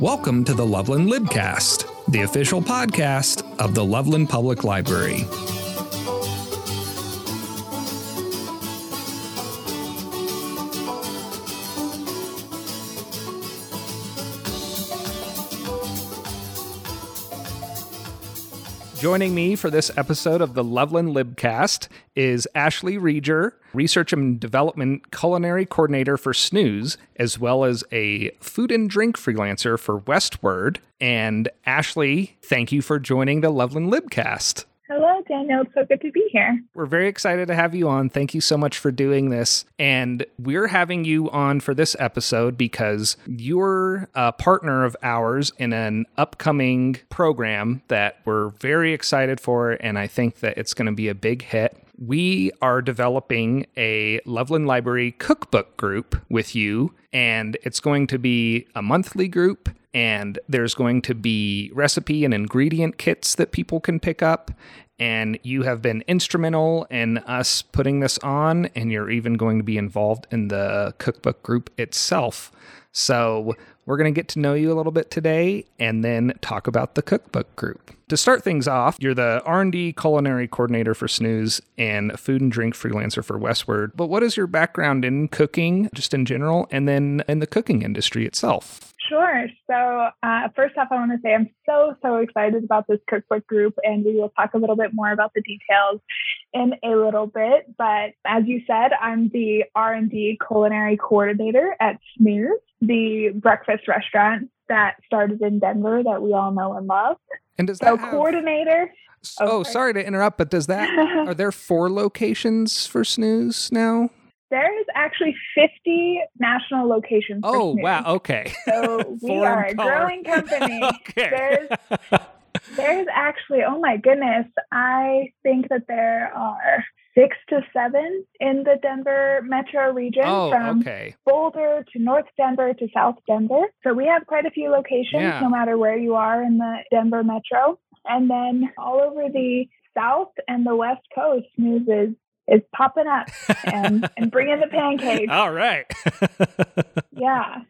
Welcome to the Loveland Libcast, the official podcast of the Loveland Public Library. Joining me for this episode of the Loveland Libcast is Ashlee Redger, Research and Development Culinary Coordinator for Snooze, as well as a food and drink freelancer for Westword. And Ashlee, thank you for joining the Loveland Libcast. Daniel. It's so good to be here. We're very excited to have you on. Thank you so much for doing this. And we're having you on for this episode because you're a partner of ours in an upcoming program that we're very excited for. And I think that it's going to be a big hit. We are developing a Loveland Library cookbook group with you, and it's going to be a monthly group and there's going to be recipe and ingredient kits that people can pick up. And you have been instrumental in us putting this on, and you're even going to be involved in the cookbook group itself. So, we're going to get to know you a little bit today and then talk about the cookbook group. To start things off, you're the R&D culinary coordinator for Snooze and food and drink freelancer for Westword. But what is your background in cooking just in general and then in the cooking industry itself? Sure. So, uh, first off, I want to say I'm so, so excited about this cookbook group, and we will talk a little bit more about the details in a little bit. But as you said, I'm the R&D culinary coordinator at Snooze, the breakfast restaurant that started in Denver that we all know and love. And does that So, have- coordinator. Oh, Oh, sorry to interrupt, but does that are there four locations for Snooze now? There's actually 50 national locations. Oh, wow. Okay. So we are a color. growing company. okay. There's there's actually oh my goodness, I think that there are six to seven in the Denver metro region oh, from okay. Boulder to North Denver to South Denver. So we have quite a few locations Yeah. no matter where you are in the Denver metro. And then all over the south and the west coast, Snooze is is popping up and, and bringing the pancakes. All right. Yeah.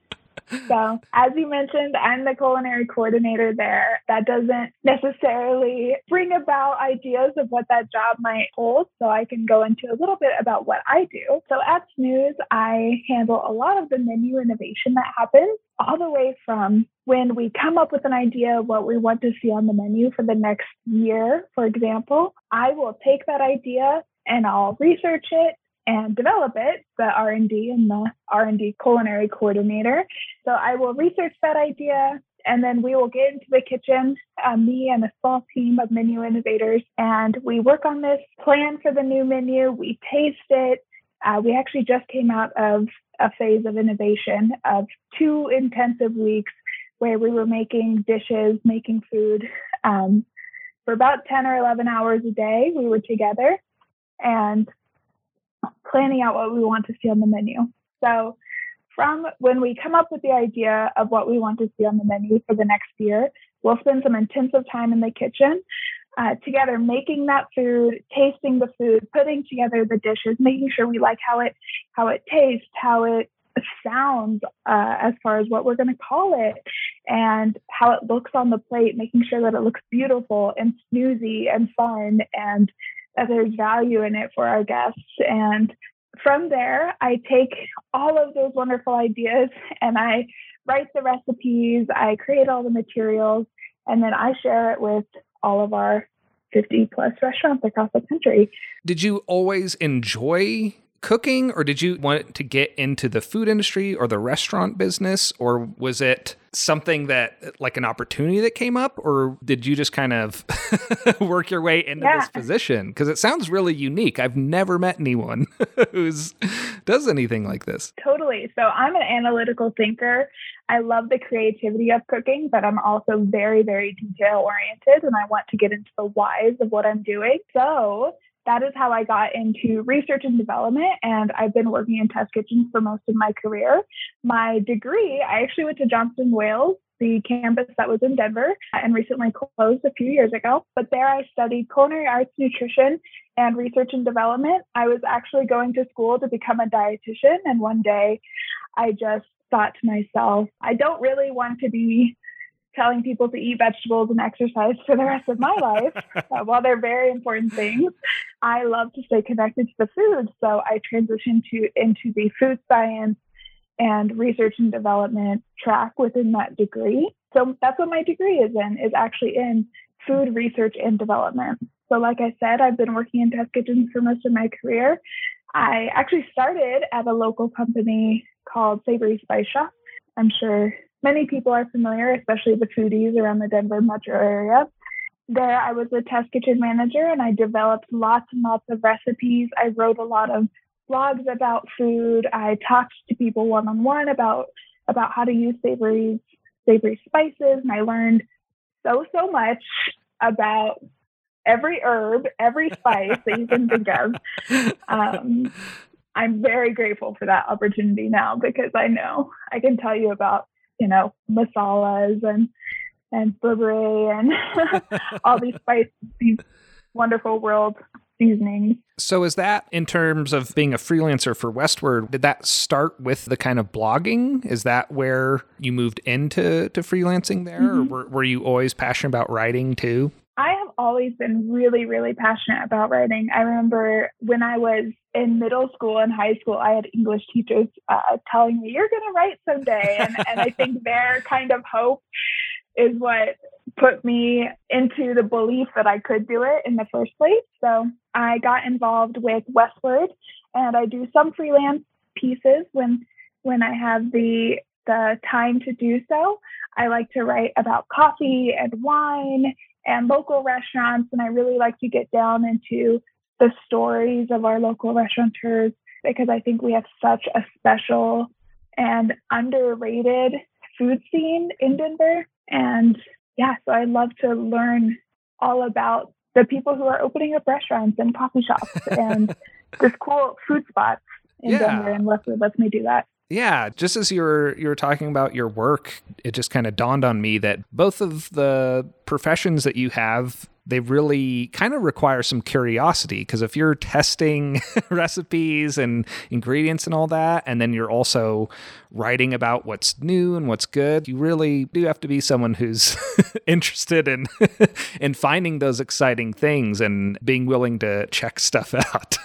So, as you mentioned, I'm the culinary coordinator there. That doesn't necessarily bring about ideas of what that job might hold. So, I can go into a little bit about what I do. So, at Snooze, I handle a lot of the menu innovation that happens, all the way from when we come up with an idea of what we want to see on the menu for the next year, for example. I will take that idea and I'll research it and develop it, the R&D and the R&D culinary coordinator. So I will research that idea and then we will get into the kitchen, uh, me and a small team of menu innovators, and we work on this plan for the new menu. We taste it. Uh, we actually just came out of a phase of innovation of two intensive weeks where we were making dishes, making food um, for about 10 or 11 hours a day. We were together and planning out what we want to see on the menu. So, from when we come up with the idea of what we want to see on the menu for the next year, we'll spend some intensive time in the kitchen uh, together, making that food, tasting the food, putting together the dishes, making sure we like how it how it tastes, how it sounds uh, as far as what we're going to call it, and how it looks on the plate, making sure that it looks beautiful and snoozy and fun and there's value in it for our guests. And from there, I take all of those wonderful ideas and I write the recipes, I create all the materials, and then I share it with all of our 50 plus restaurants across the country. Did you always enjoy cooking or did you want to get into the food industry or the restaurant business or was it something that like an opportunity that came up or did you just kind of work your way into this position because it sounds really unique i've never met anyone who's does anything like this Totally. So I'm an analytical thinker. I love the creativity of cooking, but I'm also very, very detail oriented and I want to get into the whys of what I'm doing. So that is how I got into research and development. And I've been working in test kitchens for most of my career. My degree, I actually went to Johnson Wales. The campus that was in Denver and recently closed a few years ago. But there I studied culinary arts, nutrition, and research and development. I was actually going to school to become a dietitian, and one day I just thought to myself, I don't really want to be telling people to eat vegetables and exercise for the rest of my life. Uh, while they're very important things, I love to stay connected to the food. So I transitioned to into the food science and research and development track within that degree. So that's what my degree is in, is actually in food research and development. So like I said, I've been working in test kitchens for most of my career. I actually started at a local company called Savory Spice Shop. I'm sure many people are familiar, especially the foodies around the Denver metro area. There, I was a test kitchen manager and I developed lots and lots of recipes. I wrote a lot of blogs about food. I talked to people one on one about about how to use savory savory spices, and I learned so so much about every herb, every spice that you can think of. Um, I'm very grateful for that opportunity now because I know I can tell you about you know masalas and and berbere and all these spices, these wonderful world seasonings. So, is that in terms of being a freelancer for Westword? Did that start with the kind of blogging? Is that where you moved into to freelancing there, mm-hmm. or were, were you always passionate about writing too? I have always been really, really passionate about writing. I remember when I was in middle school and high school, I had English teachers uh, telling me, You're going to write someday. And, and I think their kind of hope is what put me into the belief that I could do it in the first place. So I got involved with Westword and I do some freelance pieces when when I have the the time to do so. I like to write about coffee and wine and local restaurants and I really like to get down into the stories of our local restaurateurs because I think we have such a special and underrated food scene in Denver. And yeah, so I love to learn all about the people who are opening up restaurants and coffee shops and just cool food spots in yeah. Denver. And Westword lets me do that. Yeah, just as you were you were talking about your work, it just kind of dawned on me that both of the professions that you have they really kind of require some curiosity because if you're testing recipes and ingredients and all that, and then you're also writing about what's new and what's good, you really do have to be someone who's interested in in finding those exciting things and being willing to check stuff out.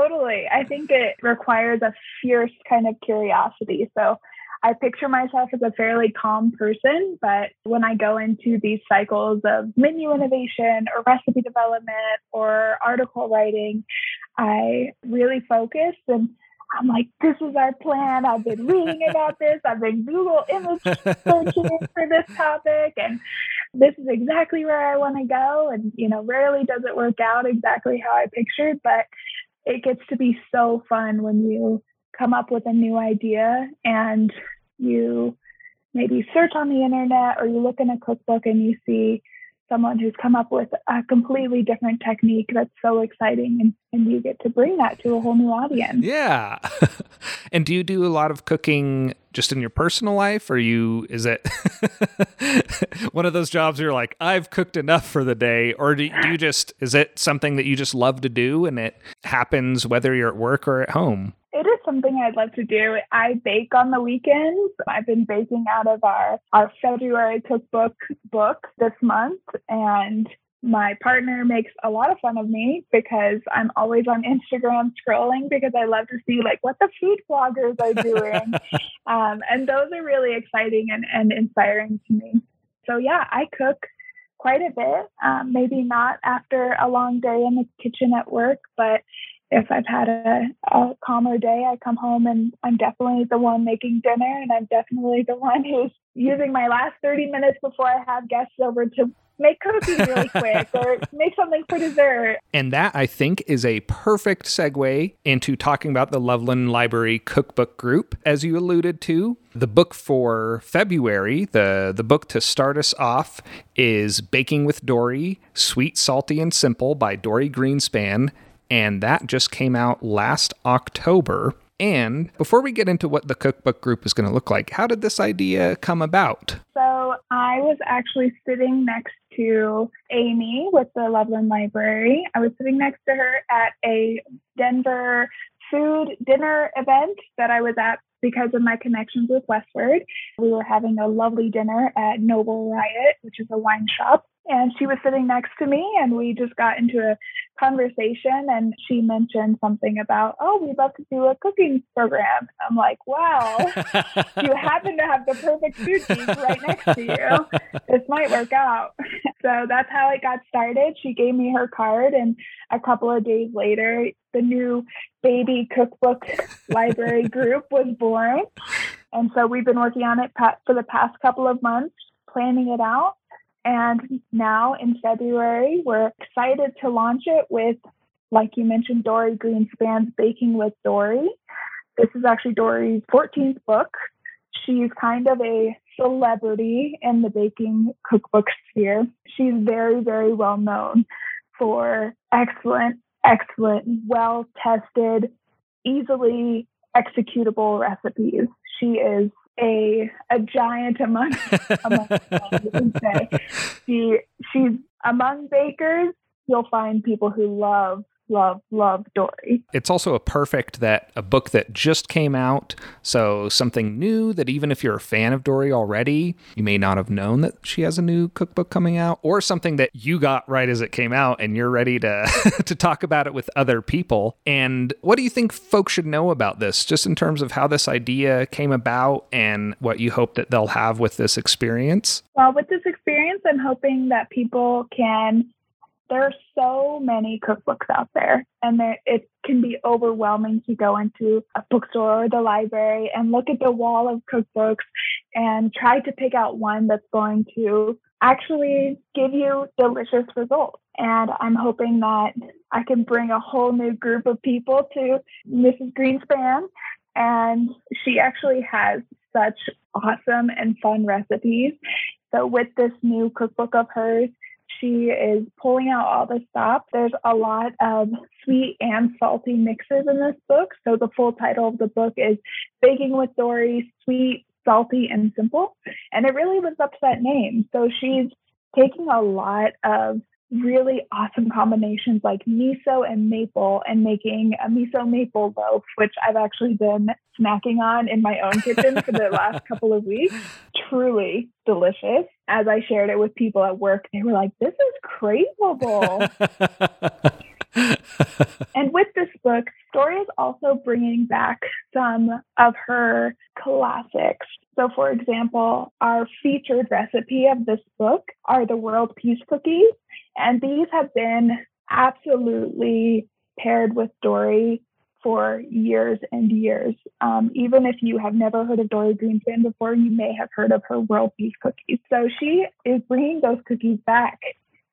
Totally. I think it requires a fierce kind of curiosity. So I picture myself as a fairly calm person, but when I go into these cycles of menu innovation or recipe development or article writing, I really focus and I'm like, this is our plan. I've been reading about this. I've been Google image searching for this topic, and this is exactly where I want to go. And, you know, rarely does it work out exactly how I pictured, but it gets to be so fun when you come up with a new idea and you maybe search on the internet or you look in a cookbook and you see someone who's come up with a completely different technique that's so exciting and, and you get to bring that to a whole new audience. Yeah. and do you do a lot of cooking just in your personal life or you is it one of those jobs where you're like I've cooked enough for the day or do, do you just is it something that you just love to do and it happens whether you're at work or at home? Something I'd love to do. I bake on the weekends. I've been baking out of our, our February cookbook book this month and my partner makes a lot of fun of me because I'm always on Instagram scrolling because I love to see like what the food bloggers are doing. um, and those are really exciting and, and inspiring to me. So yeah, I cook quite a bit. Um, maybe not after a long day in the kitchen at work, but if I've had a, a calmer day, I come home and I'm definitely the one making dinner and I'm definitely the one who's using my last 30 minutes before I have guests over to make cookies really quick or make something for dessert. And that I think is a perfect segue into talking about the Loveland Library Cookbook Group. As you alluded to, the book for February, the, the book to start us off, is Baking with Dorie Sweet, Salty, and Simple by Dorie Greenspan and that just came out last October. And before we get into what the cookbook group is going to look like, how did this idea come about? So I was actually sitting next to Amy with the Loveland Library. I was sitting next to her at a Denver food dinner event that I was at because of my connections with Westword. We were having a lovely dinner at Noble Riot, which is a wine shop. And she was sitting next to me, and we just got into a conversation. And she mentioned something about, oh, we'd love to do a cooking program. I'm like, wow, you happen to have the perfect food geek right next to you. This might work out. so that's how it got started. She gave me her card, and a couple of days later, the new baby cookbook library group was born. And so we've been working on it for the past couple of months, planning it out. And now in February, we're excited to launch it with, like you mentioned, Dorie Greenspan's Baking with Dorie. This is actually Dorie's 14th book. She's kind of a celebrity in the baking cookbook sphere. She's very, very well known for excellent, excellent, well tested, easily executable recipes. She is a a giant among among say. She she's among bakers. You'll find people who love love, love Dorie. It's also a perfect that a book that just came out, so something new that even if you're a fan of Dorie already, you may not have known that she has a new cookbook coming out, or something that you got right as it came out and you're ready to to talk about it with other people. And what do you think folks should know about this, just in terms of how this idea came about and what you hope that they'll have with this experience? Well, with this experience, I'm hoping that people can there are so many cookbooks out there, and it can be overwhelming to go into a bookstore or the library and look at the wall of cookbooks and try to pick out one that's going to actually give you delicious results. And I'm hoping that I can bring a whole new group of people to Mrs. Greenspan. And she actually has such awesome and fun recipes. So, with this new cookbook of hers, she is pulling out all the stops. There's a lot of sweet and salty mixes in this book. So the full title of the book is Baking with Dorie, Sweet, Salty, and Simple. And it really lives up to that name. So she's taking a lot of really awesome combinations like miso and maple and making a miso maple loaf, which I've actually been snacking on in my own kitchen for the last couple of weeks. Truly delicious. As I shared it with people at work, they were like, this is craveable. and with this book, Dorie is also bringing back some of her classics. So, for example, our featured recipe of this book are the world peace cookies. And these have been absolutely paired with Dorie for years and years. Um, even if you have never heard of Dorie Greenspan before, you may have heard of her world peace cookies. So she is bringing those cookies back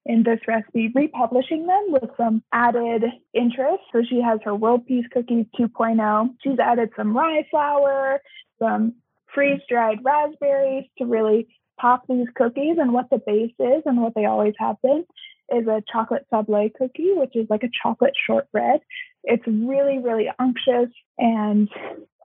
in this recipe, republishing them with some added interest. So she has her world peace cookies 2.0. She's added some rye flour, some freeze dried raspberries to really pop these cookies. And what the base is and what they always have been is a chocolate sablé cookie, which is like a chocolate shortbread. It's really, really unctuous and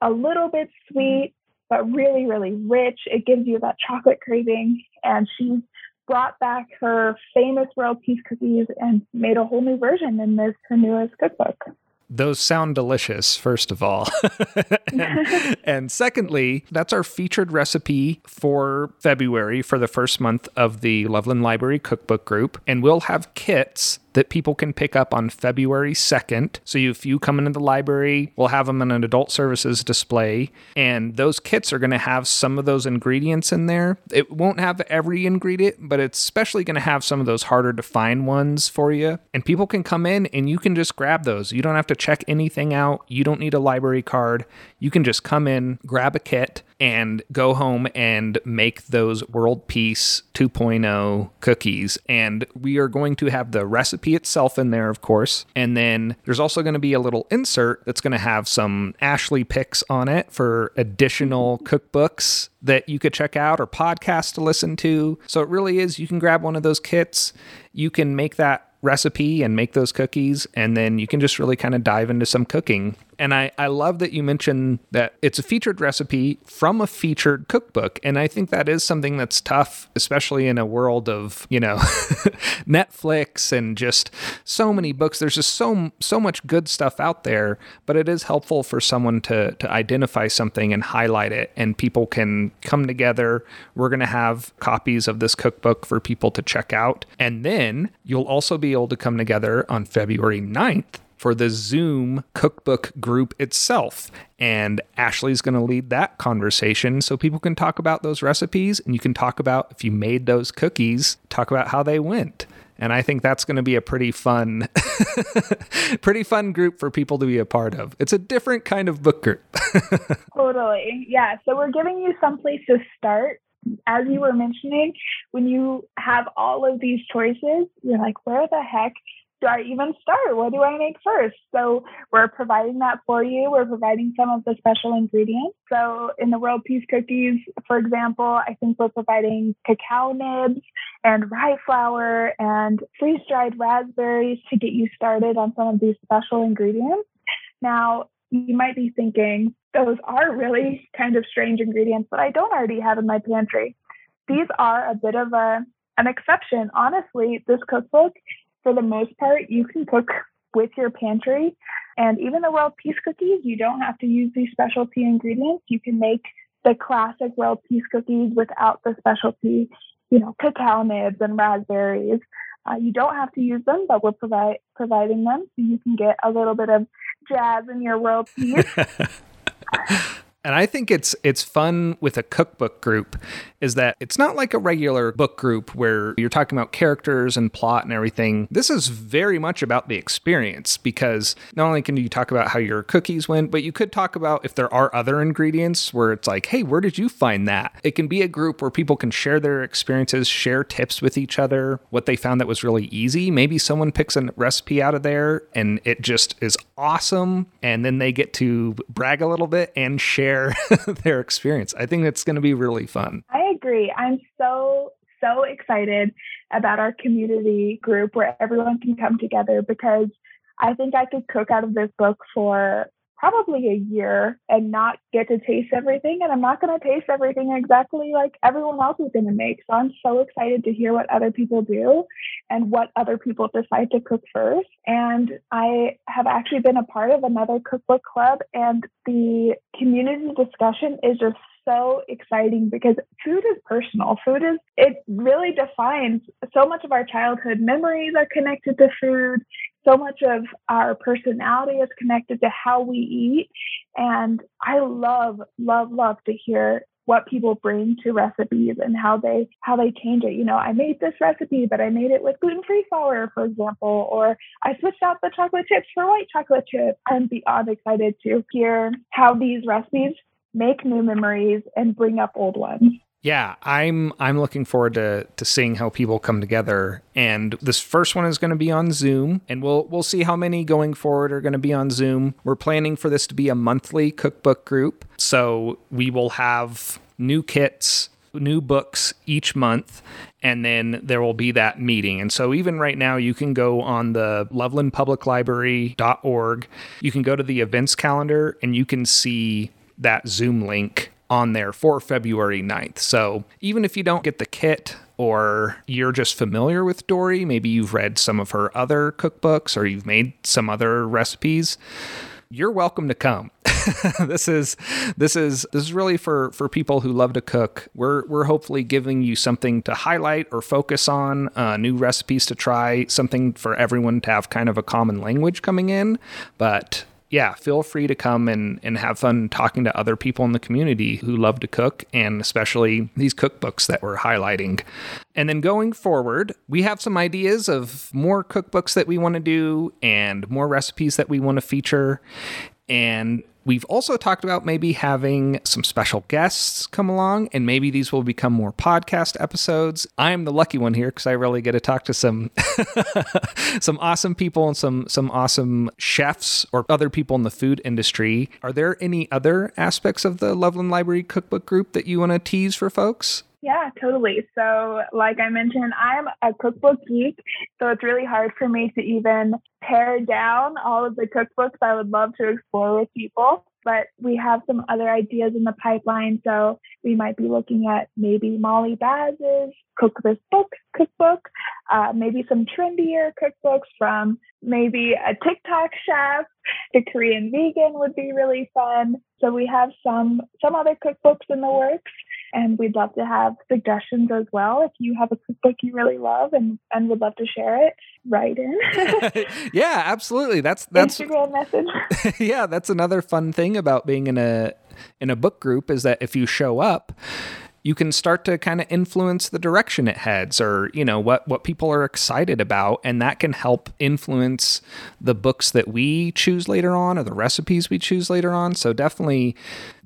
a little bit sweet, but really, really rich. It gives you that chocolate craving. And she's brought back her famous world peace cookies and made a whole new version in this her newest cookbook those sound delicious, first of all. and, and, secondly, that's our featured recipe for February for the first month of the Loveland Library Cookbook Group. And we'll have kits that people can pick up on February 2nd. So if you come into the library, we'll have them in an adult services display. And those kits are going to have some of those ingredients in there. It won't have every ingredient, but it's especially going to have some of those harder to find ones for you. And people can come in and you can just grab those. You don't have to check anything out. You don't need a library card. You can just come in, grab a kit, and go home and make those World Peace 2.0 cookies. And we are going to have the recipe itself in there, of course. And then there's also going to be a little insert that's going to have some Ashlee picks on it for additional cookbooks that you could check out or podcasts to listen to. So it really is, you can grab one of those kits, you can make that recipe and make those cookies, and then you can just really kind of dive into some cooking And I, I love that you mentioned that it's a featured recipe from a featured cookbook. And I think that is something that's tough, especially in a world of, you know, Netflix and just so many books. There's just so so much good stuff out there, but it is helpful for someone to to identify something and highlight it and people can come together. We're going to have copies of this cookbook for people to check out. And then you'll also be able to come together on February 9th for the Zoom cookbook group itself. And Ashlee's going to lead that conversation so people can talk about those recipes and you can talk about if you made those cookies, talk about how they went. And I think that's going to be a pretty fun, pretty fun group for people to be a part of. It's a different kind of book group. totally. Yeah. So we're giving you some place to start as you were mentioning, when you have all of these choices, you're like, where the heck do I even start? What do I make first? So we're providing that for you. We're providing some of the special ingredients. So in the world peace cookies, for example, I think we're providing cacao nibs and rye flour and freeze dried raspberries to get you started on some of these special ingredients. Now, you might be thinking, those are really kind of strange ingredients that I don't already have in my pantry. These are a bit of a an exception. Honestly, this cookbook for the most part, you can cook with your pantry. And even the world peace cookies, you don't have to use these specialty ingredients. You can make the classic world peace cookies without the specialty, you know, cacao nibs and raspberries. Uh, you don't have to use them, but we're provide, providing them so you can get a little bit of jazz in your world peace. And I think it's it's fun with a cookbook group is that it's not like a regular book group where you're talking about characters and plot and everything. This is very much about the experience because not only can you talk about how your cookies went, but you could talk about if there are other ingredients where it's like, "Hey, where did you find that?" It can be a group where people can share their experiences, share tips with each other, what they found that was really easy. Maybe someone picks a recipe out of there and it just is awesome and then they get to brag a little bit and share share their experience. I think it's going to be really fun. I agree. I'm so so excited about our community group where everyone can come together because I think I could cook out of this book for probably a year and not get to taste everything. And I'm not going to taste everything exactly like everyone else is going to make. So I'm so excited to hear what other people do and what other people decide to cook first. And I have actually been a part of another cookbook club, and the community discussion is just so exciting because food is personal. Food is, it really defines so much of our childhood memories are connected to food so much of our personality is connected to how we eat. And I love, love, love to hear what people bring to recipes and how they how they change it. You know, I made this recipe, but I made it with gluten-free flour, for example, or I switched out the chocolate chips for white chocolate chips. I'm beyond excited to hear how these recipes make new memories and bring up old ones. Yeah, I'm I'm looking forward to to seeing how people come together. And this first one is going to be on Zoom, and we'll we'll see how many going forward are going to be on Zoom. We're planning for this to be a monthly cookbook group, so we will have new kits, new books each month, and then there will be that meeting. And so even right now, you can go on the lovelandpubliclibrary.org. You can go to the events calendar, and you can see that Zoom link on there for February 9th. So even if you don't get the kit or you're just familiar with Dorie, maybe you've read some of her other cookbooks or you've made some other recipes, you're welcome to come. this is this is this is really for for people who love to cook. We're we're hopefully giving you something to highlight or focus on, uh, new recipes to try, something for everyone to have kind of a common language coming in. But yeah, feel free to come and, and have fun talking to other people in the community who love to cook and especially these cookbooks that we're highlighting. And then going forward, we have some ideas of more cookbooks that we want to do and more recipes that we want to feature. And We've also talked about maybe having some special guests come along, and maybe these will become more podcast episodes. I am the lucky one here because I really get to talk to some some awesome people and some some awesome chefs or other people in the food industry. Are there any other aspects of the Loveland Library Cookbook Group that you want to tease for folks? Yeah, totally. So, like I mentioned, I'm a cookbook geek, so it's really hard for me to even pare down all of the cookbooks I would love to explore with people. But we have some other ideas in the pipeline. So, we might be looking at maybe Molly Baz's Cook This Book cookbook, uh, maybe some trendier cookbooks from maybe a TikTok chef. The Korean vegan would be really fun. So, we have some some other cookbooks in the works and we'd love to have suggestions as well. If you have a cookbook you really love and, and would love to share it, write in. yeah, absolutely. That's that's Instagram message. yeah, that's another fun thing about being in a in a book group is that if you show up, you can start to kind of influence the direction it heads or you know what what people are excited about and that can help influence the books that we choose later on or the recipes we choose later on. So definitely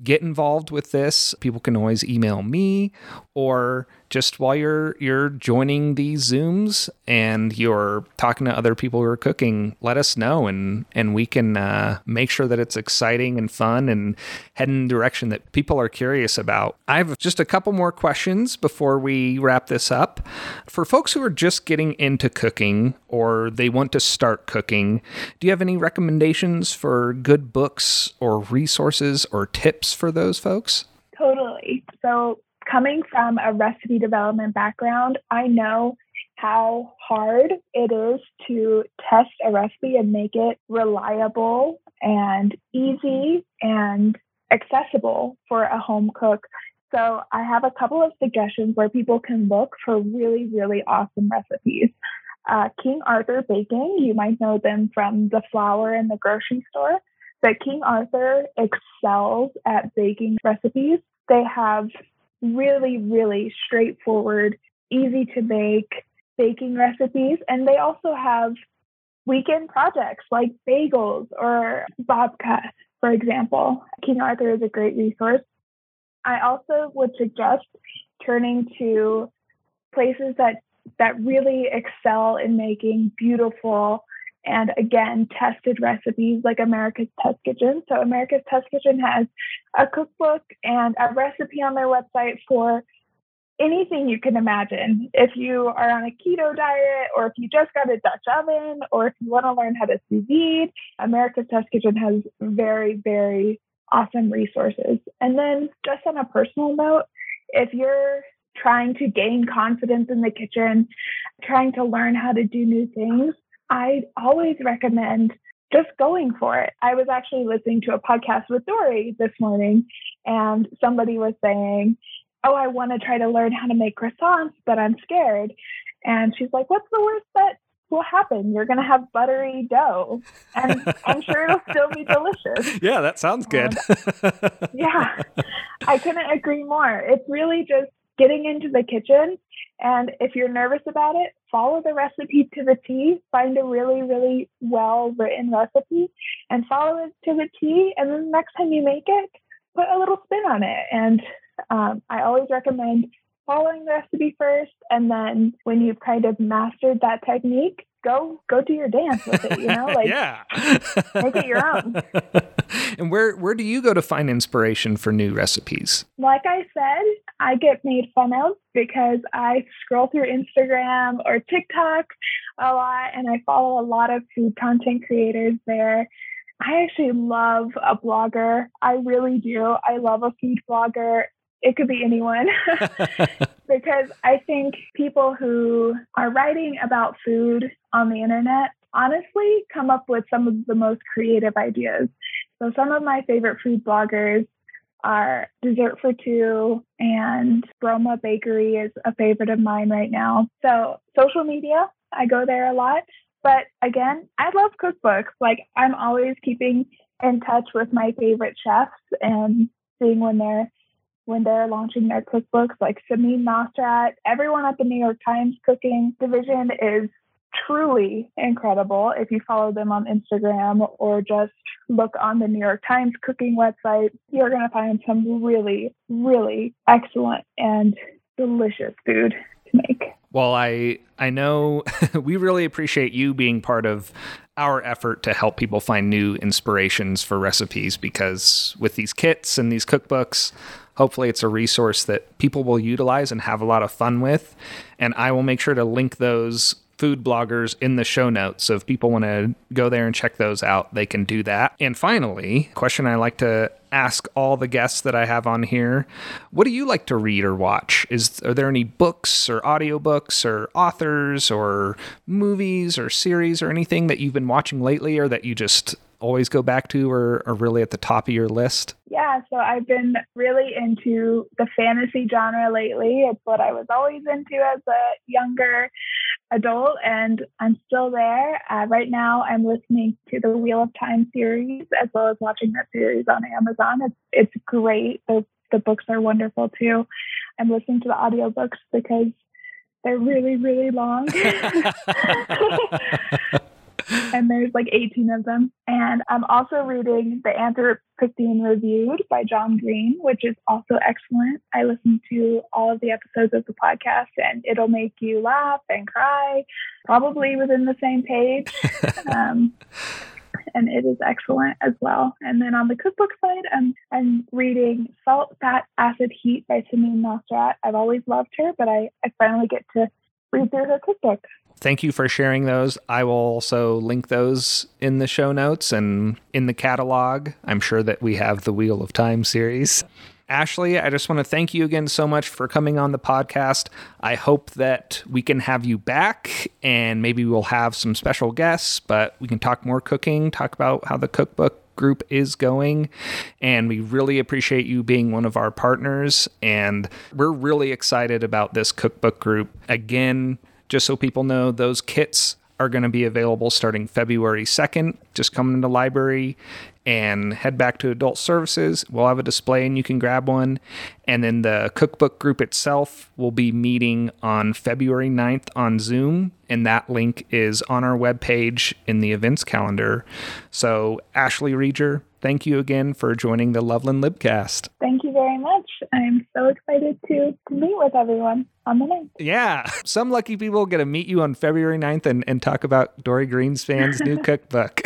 get involved with this. People can always email me or just while you're you're joining these zooms and you're talking to other people who are cooking let us know and and we can uh, make sure that it's exciting and fun and head in the direction that people are curious about. I have just a couple more questions before we wrap this up. For folks who are just getting into cooking or they want to start cooking do you have any recommendations for good books or resources or tips for those folks? Totally. So coming from a recipe development background, I know how hard it is to test a recipe and make it reliable and easy and accessible for a home cook. So I have a couple of suggestions where people can look for really, really awesome recipes. Uh, King Arthur Baking, you might know them from the flour in the grocery store, but King Arthur excels at baking recipes. They have really, really straightforward, easy to make baking recipes. And they also have weekend projects like bagels or babka, for example. King Arthur is a great resource. I also would suggest turning to places that that really excel in making beautiful and again tested recipes like America's Test Kitchen. So America's Test Kitchen has a cookbook and a recipe on their website for anything you can imagine. If you are on a keto diet or if you just got a Dutch oven or if you want to learn how to sous vide, America's Test Kitchen has very very awesome resources. And then just on a personal note, if you're trying to gain confidence in the kitchen, trying to learn how to do new things, I always recommend just going for it. I was actually listening to a podcast with Dorie this morning, and somebody was saying, Oh, I want to try to learn how to make croissants, but I'm scared. And she's like, What's the worst that will happen? You're going to have buttery dough, and I'm sure it'll still be delicious. Yeah, that sounds good. yeah, I couldn't agree more. It's really just getting into the kitchen. And if you're nervous about it, follow the recipe to the T, find a really, really well written recipe and follow it to the T. And then the next time you make it, put a little spin on it. And um, I always recommend following the recipe first. And then when you've kind of mastered that technique, go go do your dance with it, you know? Like yeah. make it your own. and where where do you go to find inspiration for new recipes? Like I said, I get made fun of because I scroll through Instagram or TikTok a lot and I follow a lot of food content creators there. I actually love a blogger. I really do. I love a food blogger. It could be anyone because I think people who are writing about food on the internet honestly come up with some of the most creative ideas. So, some of my favorite food bloggers are Dessert for Two and Broma Bakery is a favorite of mine right now. So, social media, I go there a lot. But again, I love cookbooks. Like, I'm always keeping in touch with my favorite chefs and seeing when they're when they're launching their cookbooks, like Samin Nosrat, everyone at the New York Times cooking division is truly incredible. If you follow them on Instagram or just look on the New York Times cooking website, you're going to find some really, really excellent and delicious food to make. Well, I I know we really appreciate you being part of our effort to help people find new inspirations for recipes because with these kits and these cookbooks, hopefully it's a resource that people will utilize and have a lot of fun with. And I will make sure to link those food bloggers in the show notes. So if people want to go there and check those out, they can do that. And finally, question I like to ask all the guests that I have on here, what do you like to read or watch? Is are there any books or audiobooks or authors or movies or series or anything that you've been watching lately or that you just always go back to or are really at the top of your list? Yeah, so I've been really into the fantasy genre lately. It's what I was always into as a younger adult, and I'm still there. Uh, right now, I'm listening to the Wheel of Time series as well as watching that series on Amazon. It's it's great. The the books are wonderful too. I'm listening to the audiobooks because they're really really long. and there's like 18 of them. And I'm also reading The Anthropocene Reviewed by John Green, which is also excellent. I listen to all of the episodes of the podcast, and it'll make you laugh and cry, probably within the same page. um, and it is excellent as well. And then on the cookbook side, I'm I'm reading Salt, Fat, Acid, Heat by Samin Nosrat. I've always loved her, but I, I finally get to read through her cookbook thank you for sharing those. I will also link those in the show notes and in the catalog. I'm sure that we have the Wheel of Time series. Ashlee, I just want to thank you again so much for coming on the podcast. I hope that we can have you back and maybe we'll have some special guests, but we can talk more cooking, talk about how the cookbook group is going. And we really appreciate you being one of our partners. And we're really excited about this cookbook group. Again, just so people know, those kits are going to be available starting February 2nd. Just come into the library and head back to adult services. We'll have a display and you can grab one. And then the cookbook group itself will be meeting on February 9th on Zoom. And that link is on our webpage in the events calendar. So, Ashlee Redger, thank you again for joining the Loveland Libcast. Thank you very much. I'm so excited to, to meet with everyone on the 9th. Yeah. Some lucky people get to meet you on February 9th and, and talk about Dorie Greenspan's new cookbook.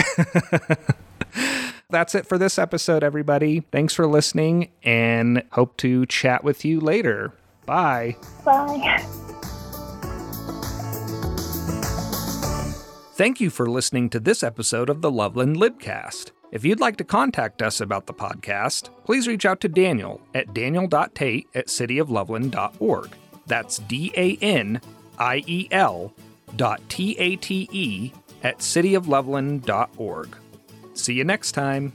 That's it for this episode, everybody. Thanks for listening and hope to chat with you later. Bye. Bye. Thank you for listening to this episode of the Loveland Libcast. If you'd like to contact us about the podcast, please reach out to Daniel at daniel.tate at cityofloveland.org. That's D A N I E L dot T A T E at cityofloveland.org. See you next time.